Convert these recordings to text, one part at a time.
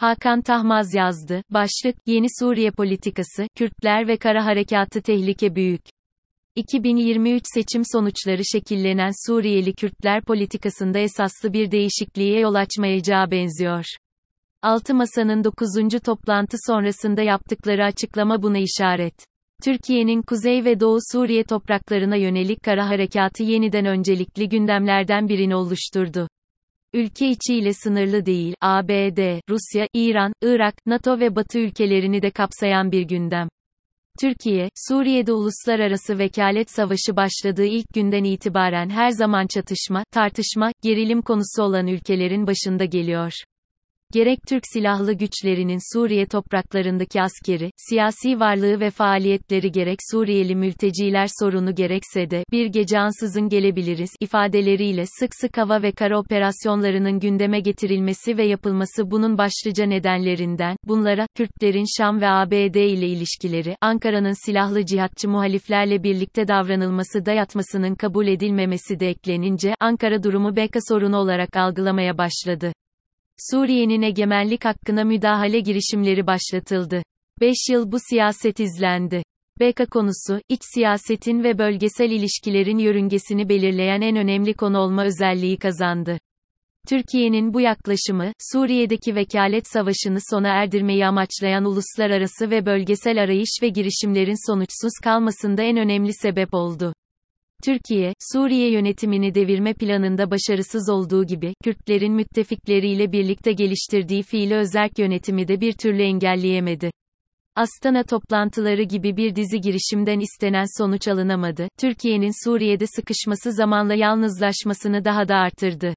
Hakan Tahmaz yazdı. Başlık, Yeni Suriye Politikası, Kürtler ve Kara Harekatı Tehlike Büyük. 2023 seçim sonuçları şekillenen Suriyeli Kürtler politikasında esaslı bir değişikliğe yol açmayacağı benziyor. Altı Masa'nın 9. toplantı sonrasında yaptıkları açıklama buna işaret. Türkiye'nin Kuzey ve Doğu Suriye topraklarına yönelik kara harekatı yeniden öncelikli gündemlerden birini oluşturdu. Ülke içiyle sınırlı değil, ABD, Rusya, İran, Irak, NATO ve Batı ülkelerini de kapsayan bir gündem. Türkiye, Suriye'de uluslararası vekalet savaşı başladığı ilk günden itibaren her zaman çatışma, tartışma, gerilim konusu olan ülkelerin başında geliyor. Gerek Türk Silahlı Güçlerinin Suriye topraklarındaki askeri, siyasi varlığı ve faaliyetleri gerek Suriyeli mülteciler sorunu gerekse de, bir gece ansızın gelebiliriz, ifadeleriyle sık sık hava ve kara operasyonlarının gündeme getirilmesi ve yapılması bunun başlıca nedenlerinden, bunlara, Kürtlerin Şam ve ABD ile ilişkileri, Ankara'nın silahlı cihatçı muhaliflerle birlikte davranılması dayatmasının kabul edilmemesi de eklenince, Ankara durumu BK sorunu olarak algılamaya başladı. Suriye'nin egemenlik hakkına müdahale girişimleri başlatıldı. 5 yıl bu siyaset izlendi. BK konusu, iç siyasetin ve bölgesel ilişkilerin yörüngesini belirleyen en önemli konu olma özelliği kazandı. Türkiye'nin bu yaklaşımı, Suriye'deki vekalet savaşını sona erdirmeyi amaçlayan uluslararası ve bölgesel arayış ve girişimlerin sonuçsuz kalmasında en önemli sebep oldu. Türkiye, Suriye yönetimini devirme planında başarısız olduğu gibi, Kürtlerin müttefikleriyle birlikte geliştirdiği fiili özerk yönetimi de bir türlü engelleyemedi. Astana toplantıları gibi bir dizi girişimden istenen sonuç alınamadı. Türkiye'nin Suriye'de sıkışması zamanla yalnızlaşmasını daha da artırdı.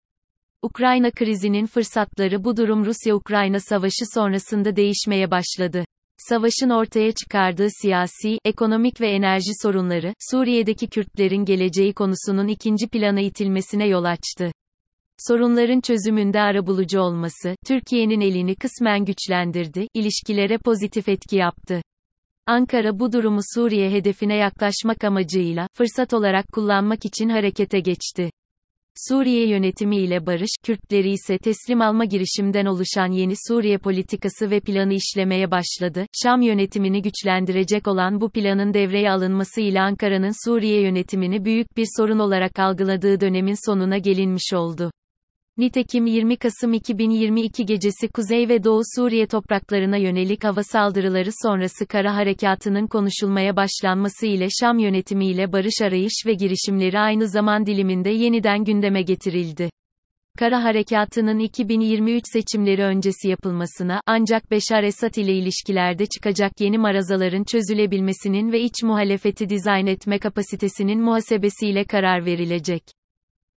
Ukrayna krizinin fırsatları bu durum Rusya-Ukrayna savaşı sonrasında değişmeye başladı. Savaşın ortaya çıkardığı siyasi, ekonomik ve enerji sorunları, Suriye'deki Kürtlerin geleceği konusunun ikinci plana itilmesine yol açtı. Sorunların çözümünde arabulucu olması, Türkiye'nin elini kısmen güçlendirdi, ilişkilere pozitif etki yaptı. Ankara bu durumu Suriye hedefine yaklaşmak amacıyla, fırsat olarak kullanmak için harekete geçti. Suriye yönetimi ile barış, Kürtleri ise teslim alma girişimden oluşan yeni Suriye politikası ve planı işlemeye başladı. Şam yönetimini güçlendirecek olan bu planın devreye alınması ile Ankara'nın Suriye yönetimini büyük bir sorun olarak algıladığı dönemin sonuna gelinmiş oldu. Nitekim 20 Kasım 2022 gecesi Kuzey ve Doğu Suriye topraklarına yönelik hava saldırıları sonrası kara harekatının konuşulmaya başlanması ile Şam yönetimiyle barış arayış ve girişimleri aynı zaman diliminde yeniden gündeme getirildi. Kara harekatının 2023 seçimleri öncesi yapılmasına, ancak Beşar Esad ile ilişkilerde çıkacak yeni marazaların çözülebilmesinin ve iç muhalefeti dizayn etme kapasitesinin muhasebesiyle karar verilecek.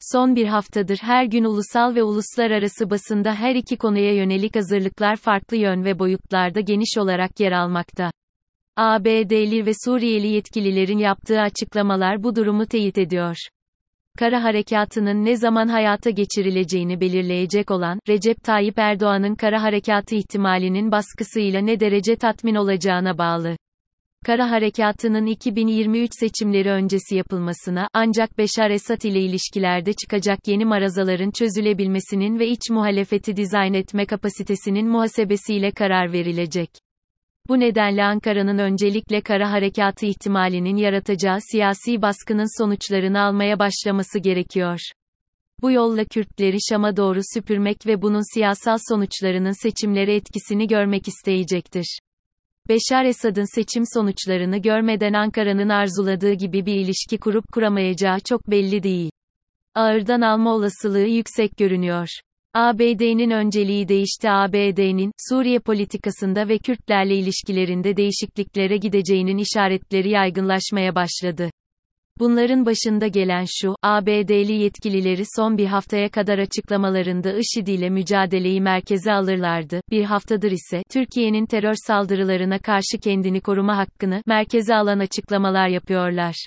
Son bir haftadır her gün ulusal ve uluslararası basında her iki konuya yönelik hazırlıklar farklı yön ve boyutlarda geniş olarak yer almakta. ABD'li ve Suriyeli yetkililerin yaptığı açıklamalar bu durumu teyit ediyor. Kara harekatının ne zaman hayata geçirileceğini belirleyecek olan, Recep Tayyip Erdoğan'ın kara harekatı ihtimalinin baskısıyla ne derece tatmin olacağına bağlı. Kara Harekatı'nın 2023 seçimleri öncesi yapılmasına, ancak Beşar Esad ile ilişkilerde çıkacak yeni marazaların çözülebilmesinin ve iç muhalefeti dizayn etme kapasitesinin muhasebesiyle karar verilecek. Bu nedenle Ankara'nın öncelikle kara harekatı ihtimalinin yaratacağı siyasi baskının sonuçlarını almaya başlaması gerekiyor. Bu yolla Kürtleri Şam'a doğru süpürmek ve bunun siyasal sonuçlarının seçimlere etkisini görmek isteyecektir. Beşar Esad'ın seçim sonuçlarını görmeden Ankara'nın arzuladığı gibi bir ilişki kurup kuramayacağı çok belli değil. Ağırdan alma olasılığı yüksek görünüyor. ABD'nin önceliği değişti. ABD'nin Suriye politikasında ve Kürtlerle ilişkilerinde değişikliklere gideceğinin işaretleri yaygınlaşmaya başladı. Bunların başında gelen şu, ABD'li yetkilileri son bir haftaya kadar açıklamalarında IŞİD ile mücadeleyi merkeze alırlardı. Bir haftadır ise, Türkiye'nin terör saldırılarına karşı kendini koruma hakkını, merkeze alan açıklamalar yapıyorlar.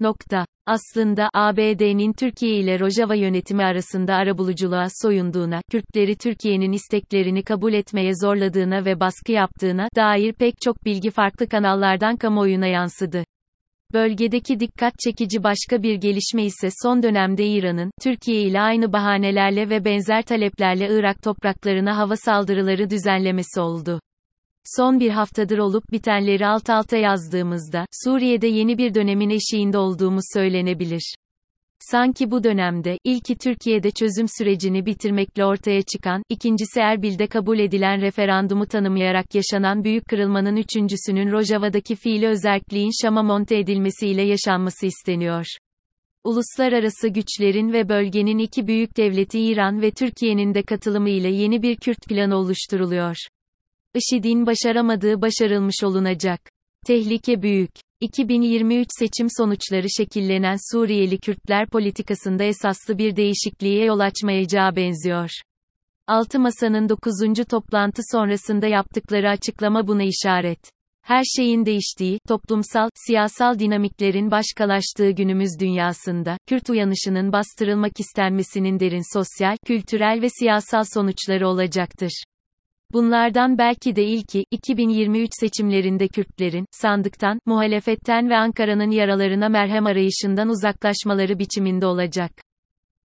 Nokta. Aslında, ABD'nin Türkiye ile Rojava yönetimi arasında arabuluculuğa soyunduğuna, Kürtleri Türkiye'nin isteklerini kabul etmeye zorladığına ve baskı yaptığına dair pek çok bilgi farklı kanallardan kamuoyuna yansıdı. Bölgedeki dikkat çekici başka bir gelişme ise son dönemde İran'ın, Türkiye ile aynı bahanelerle ve benzer taleplerle Irak topraklarına hava saldırıları düzenlemesi oldu. Son bir haftadır olup bitenleri alt alta yazdığımızda, Suriye'de yeni bir dönemin eşiğinde olduğumuz söylenebilir. Sanki bu dönemde, ilki Türkiye'de çözüm sürecini bitirmekle ortaya çıkan, ikincisi Erbil'de kabul edilen referandumu tanımayarak yaşanan büyük kırılmanın üçüncüsünün Rojava'daki fiili özerkliğin Şam'a monte edilmesiyle yaşanması isteniyor. Uluslararası güçlerin ve bölgenin iki büyük devleti İran ve Türkiye'nin de katılımı ile yeni bir Kürt planı oluşturuluyor. IŞİD'in başaramadığı başarılmış olunacak. Tehlike büyük. 2023 seçim sonuçları şekillenen Suriyeli Kürtler politikasında esaslı bir değişikliğe yol açmayacağı benziyor. Altı Masa'nın 9. toplantı sonrasında yaptıkları açıklama buna işaret. Her şeyin değiştiği, toplumsal, siyasal dinamiklerin başkalaştığı günümüz dünyasında, Kürt uyanışının bastırılmak istenmesinin derin sosyal, kültürel ve siyasal sonuçları olacaktır. Bunlardan belki de ilki, 2023 seçimlerinde Kürtlerin, sandıktan, muhalefetten ve Ankara'nın yaralarına merhem arayışından uzaklaşmaları biçiminde olacak.